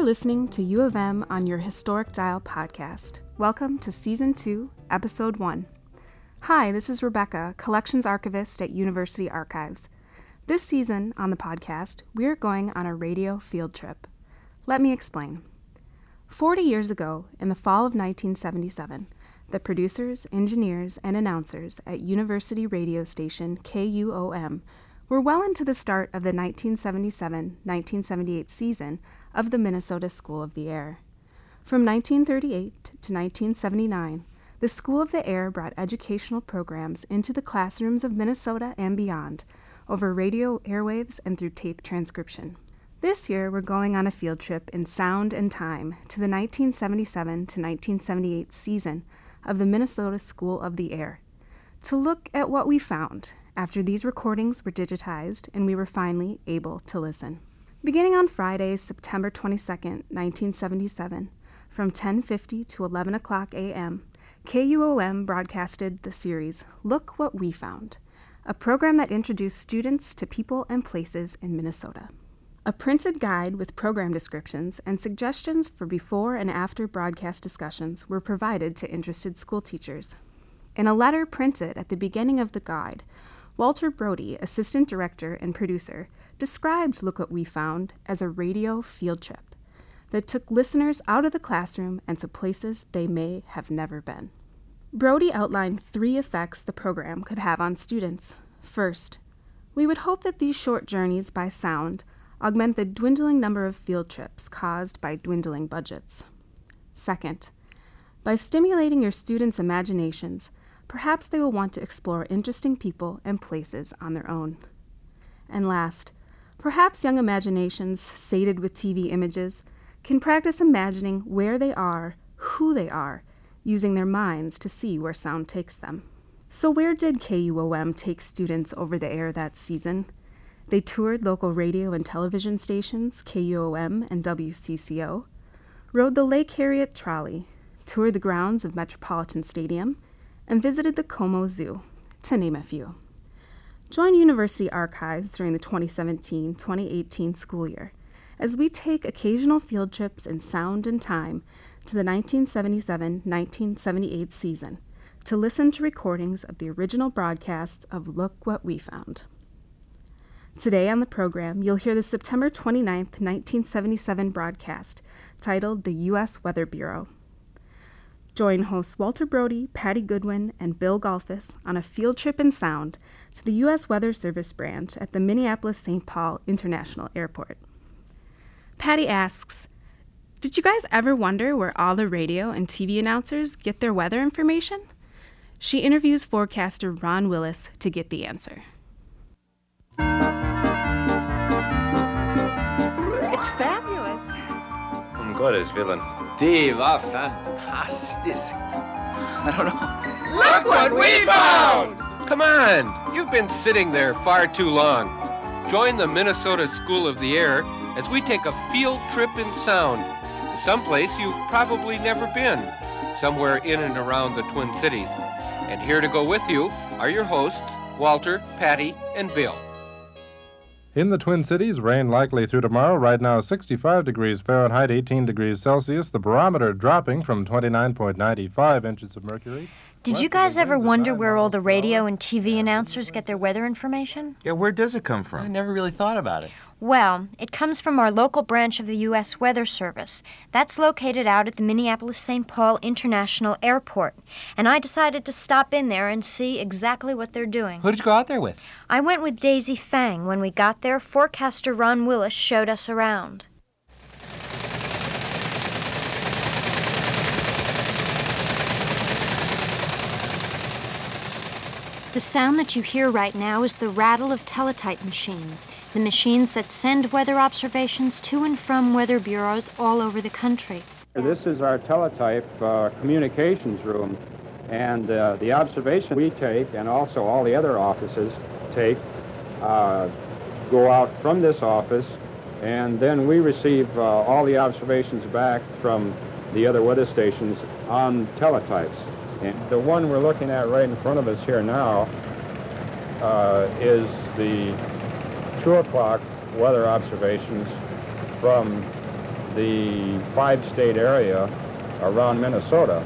are listening to U of M on your Historic Dial podcast. Welcome to Season 2, Episode 1. Hi, this is Rebecca, Collections Archivist at University Archives. This season on the podcast, we are going on a radio field trip. Let me explain. 40 years ago, in the fall of 1977, the producers, engineers, and announcers at University radio station KUOM were well into the start of the 1977 1978 season of the Minnesota School of the Air. From 1938 to 1979, the School of the Air brought educational programs into the classrooms of Minnesota and beyond over radio airwaves and through tape transcription. This year, we're going on a field trip in sound and time to the 1977 to 1978 season of the Minnesota School of the Air to look at what we found after these recordings were digitized and we were finally able to listen. Beginning on Friday, September 22, 1977, from 10:50 to 11 o'clock a.m., KUOM broadcasted the series Look What We Found, a program that introduced students to people and places in Minnesota. A printed guide with program descriptions and suggestions for before and after broadcast discussions were provided to interested school teachers. In a letter printed at the beginning of the guide, Walter Brody, assistant director and producer, described Look What We Found as a radio field trip that took listeners out of the classroom and to places they may have never been. Brody outlined three effects the program could have on students. First, we would hope that these short journeys by sound augment the dwindling number of field trips caused by dwindling budgets. Second, by stimulating your students' imaginations, perhaps they will want to explore interesting people and places on their own. And last, perhaps young imaginations, sated with TV images, can practice imagining where they are, who they are, using their minds to see where sound takes them. So, where did KUOM take students over the air that season? They toured local radio and television stations, KUOM and WCCO, rode the Lake Harriet trolley, toured the grounds of Metropolitan Stadium, and visited the Como Zoo, to name a few. Join University Archives during the 2017 2018 school year as we take occasional field trips in sound and time to the 1977 1978 season to listen to recordings of the original broadcasts of Look What We Found. Today on the program, you'll hear the September 29, 1977 broadcast titled The U.S. Weather Bureau. Join hosts Walter Brody, Patty Goodwin, and Bill Golfus on a field trip in sound to the U.S. Weather Service branch at the Minneapolis St. Paul International Airport. Patty asks, Did you guys ever wonder where all the radio and TV announcers get their weather information? She interviews forecaster Ron Willis to get the answer. Om villain. det, Villan? Det var fantastiskt. I don't know. Look what we found! Come on! You've been sitting there far too long. Join the Minnesota School of the Air as we take a field trip in sound to someplace you've probably never been, somewhere in and around the Twin Cities. And here to go with you are your hosts, Walter, Patty, and Bill. In the Twin Cities, rain likely through tomorrow. Right now, 65 degrees Fahrenheit, 18 degrees Celsius. The barometer dropping from 29.95 inches of mercury. Did you guys ever wonder where all the radio and TV announcers get their weather information? Yeah, where does it come from? I never really thought about it. Well, it comes from our local branch of the U.S. Weather Service. That's located out at the Minneapolis St. Paul International Airport. And I decided to stop in there and see exactly what they're doing. Who did you go out there with? I went with Daisy Fang. When we got there, forecaster Ron Willis showed us around. The sound that you hear right now is the rattle of teletype machines, the machines that send weather observations to and from weather bureaus all over the country. This is our teletype uh, communications room, and uh, the observation we take, and also all the other offices take, uh, go out from this office, and then we receive uh, all the observations back from the other weather stations on teletypes. And the one we're looking at right in front of us here now uh, is the 2 o'clock weather observations from the five-state area around Minnesota.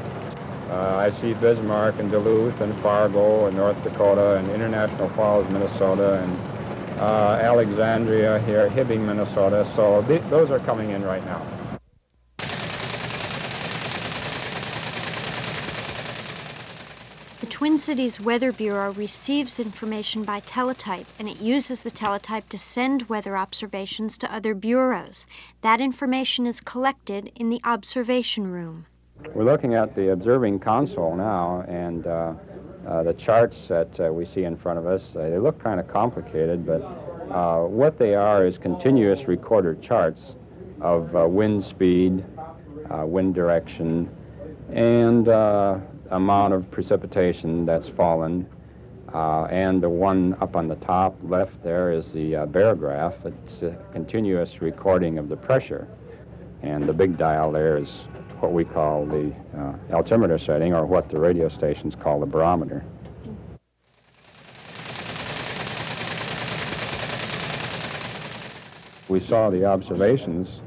Uh, I see Bismarck and Duluth and Fargo and North Dakota and International Falls, Minnesota, and uh, Alexandria here, Hibbing, Minnesota. So th those are coming in right now. Twin Cities Weather Bureau receives information by teletype, and it uses the teletype to send weather observations to other bureaus. That information is collected in the observation room. We're looking at the observing console now, and uh, uh, the charts that uh, we see in front of us, uh, they look kind of complicated, but uh, what they are is continuous recorder charts of uh, wind speed, wind direction, and amount of precipitation that's fallen. Uh, and the one up on the top left there is the uh, barograph. It's a continuous recording of the pressure. And the big dial there is what we call the uh, altimeter setting, or what the radio stations call the barometer. We saw the observations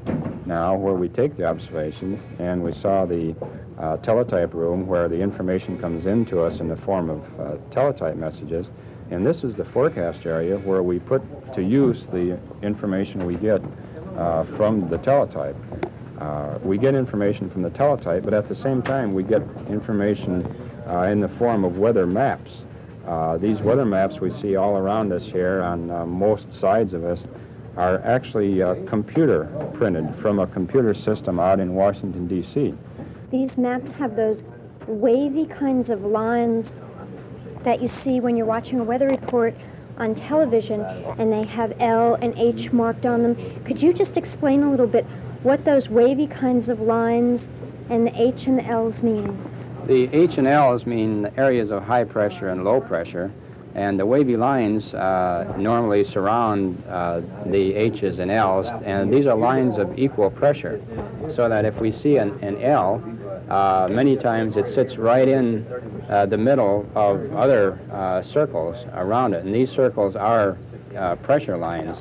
now where we take the observations, and we saw the uh, teletype room where the information comes in to us in the form of uh, teletype messages. And this is the forecast area where we put to use the information we get uh, from the teletype. Uh, we get information from the teletype, but at the same time we get information uh, in the form of weather maps. Uh, these weather maps we see all around us here on most sides of us are actually uh, computer printed from a computer system out in Washington, D.C. These maps have those wavy kinds of lines that you see when you're watching a weather report on television, and they have L and H marked on them. Could you just explain a little bit what those wavy kinds of lines and the H and the L's mean? The H and L's mean the areas of high pressure and low pressure. And the wavy lines uh, normally surround uh, the H's and L's, and these are lines of equal pressure. So that if we see an, an L, uh, many times it sits right in uh, the middle of other uh, circles around it. And these circles are uh, pressure lines.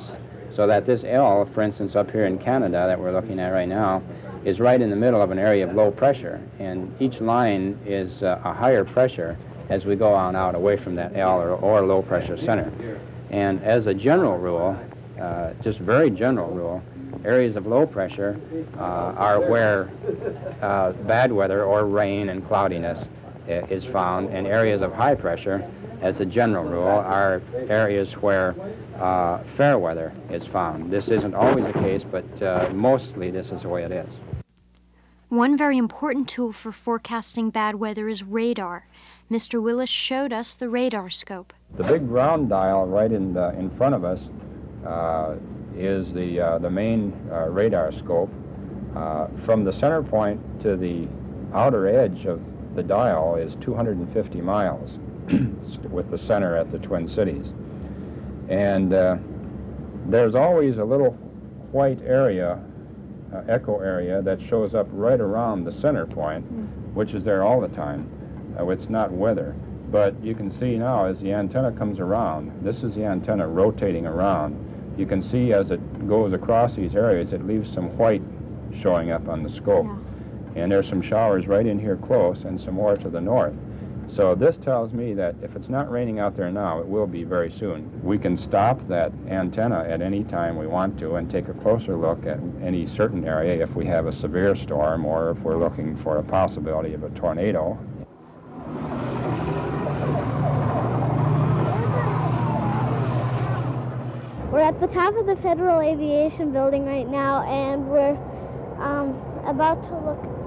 So that this L, for instance, up here in Canada that we're looking at right now, is right in the middle of an area of low pressure. And each line is a higher pressure as we go on out away from that L or, or low pressure center. And as a general rule, uh, just very general rule, areas of low pressure uh, are where uh, bad weather or rain and cloudiness uh, is found, and areas of high pressure, as a general rule, are areas where uh, fair weather is found. This isn't always the case, but uh, mostly this is the way it is. One very important tool for forecasting bad weather is radar. Mr. Willis showed us the radar scope. The big round dial right in, the, in front of us uh, is the, uh, the main uh, radar scope. Uh, from the center point to the outer edge of the dial is 250 miles with the center at the Twin Cities. And uh, there's always a little white area, uh, echo area, that shows up right around the center point, which is there all the time. Uh, it's not weather. But you can see now as the antenna comes around, this is the antenna rotating around. You can see as it goes across these areas, it leaves some white showing up on the scope. Yeah. And there's some showers right in here close and some more to the north. So this tells me that if it's not raining out there now, it will be very soon. We can stop that antenna at any time we want to and take a closer look at any certain area if we have a severe storm or if we're looking for a possibility of a tornado We're at the top of the Federal Aviation Building right now, and we're um, about to look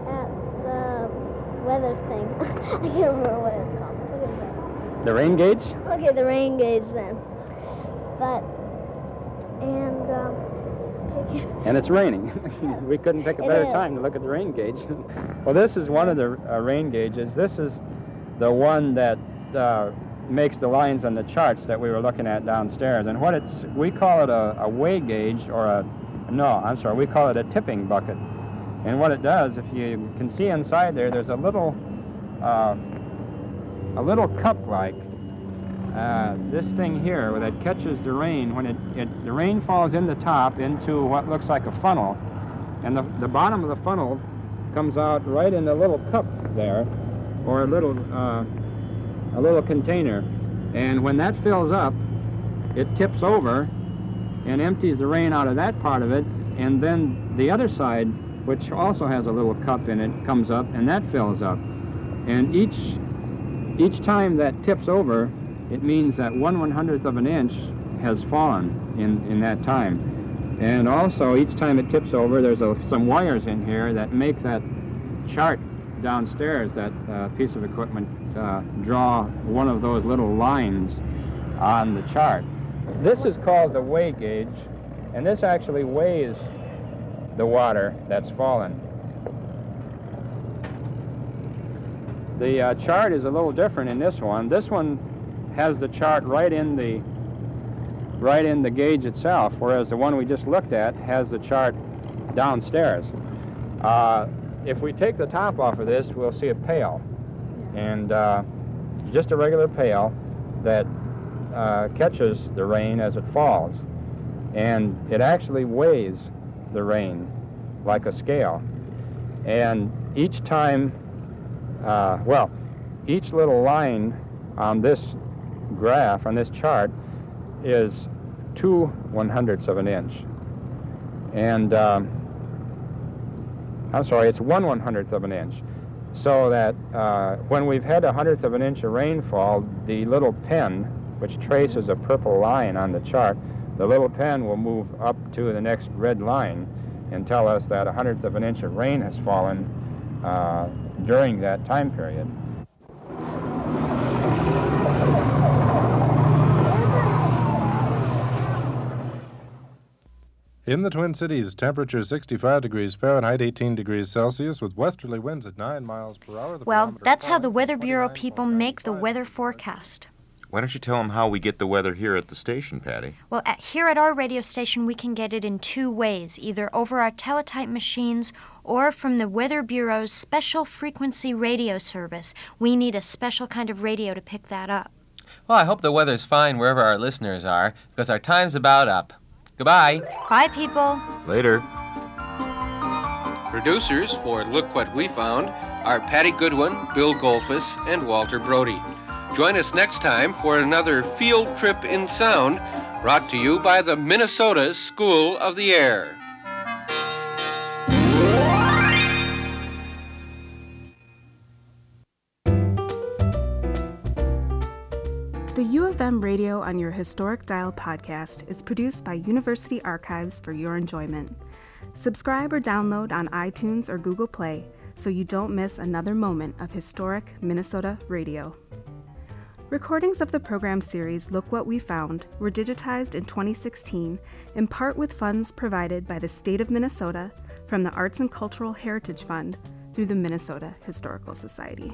weather thing. I can't remember what it's called. The rain gauge? Okay, the rain gauge then. But, and, um, and it's raining. we couldn't pick a better time to look at the rain gauge. well, this is one of the uh, rain gauges. This is the one that uh, makes the lines on the charts that we were looking at downstairs. And what it's, we call it a, a weigh gauge or a, no, I'm sorry, we call it a tipping bucket. And what it does, if you can see inside there, there's a little, uh, a little cup-like, uh, this thing here that catches the rain when it, it, the rain falls in the top into what looks like a funnel. And the, the bottom of the funnel comes out right in the little cup there, or a little, uh, a little container. And when that fills up, it tips over and empties the rain out of that part of it, and then the other side, which also has a little cup in it, comes up, and that fills up. And each, each time that tips over, it means that one one hundredth of an inch has fallen in, in that time. And also, each time it tips over, there's a, some wires in here that make that chart downstairs, that uh, piece of equipment, uh, draw one of those little lines on the chart. This is called the weigh gauge, and this actually weighs the water that's fallen. The uh, chart is a little different in this one. This one has the chart right in the right in the gauge itself, whereas the one we just looked at has the chart downstairs. Uh, if we take the top off of this, we'll see a pail, and uh, just a regular pail that uh, catches the rain as it falls, and it actually weighs the rain like a scale. And each time, uh, well, each little line on this graph, on this chart, is two one hundredths of an inch. And um, I'm sorry, it's one one hundredth of an inch. So that uh, when we've had a hundredth of an inch of rainfall, the little pen, which traces a purple line on the chart, the little pen will move up to the next red line and tell us that a hundredth of an inch of rain has fallen uh, during that time period. In the Twin Cities, temperature 65 degrees Fahrenheit, 18 degrees Celsius, with westerly winds at 9 miles per hour. The Well, that's how the Weather Bureau people make the weather forecast. Why don't you tell them how we get the weather here at the station, Patty? Well, at, here at our radio station, we can get it in two ways either over our teletype machines or from the Weather Bureau's special frequency radio service. We need a special kind of radio to pick that up. Well, I hope the weather's fine wherever our listeners are, because our time's about up. Goodbye. Bye, people. Later. Producers for Look What We Found are Patty Goodwin, Bill Golfus, and Walter Brody. Join us next time for another field trip in sound brought to you by the Minnesota School of the Air. The U of M Radio on Your Historic Dial podcast is produced by University Archives for your enjoyment. Subscribe or download on iTunes or Google Play so you don't miss another moment of historic Minnesota radio. Recordings of the program series Look What We Found were digitized in 2016 in part with funds provided by the state of Minnesota from the Arts and Cultural Heritage Fund through the Minnesota Historical Society.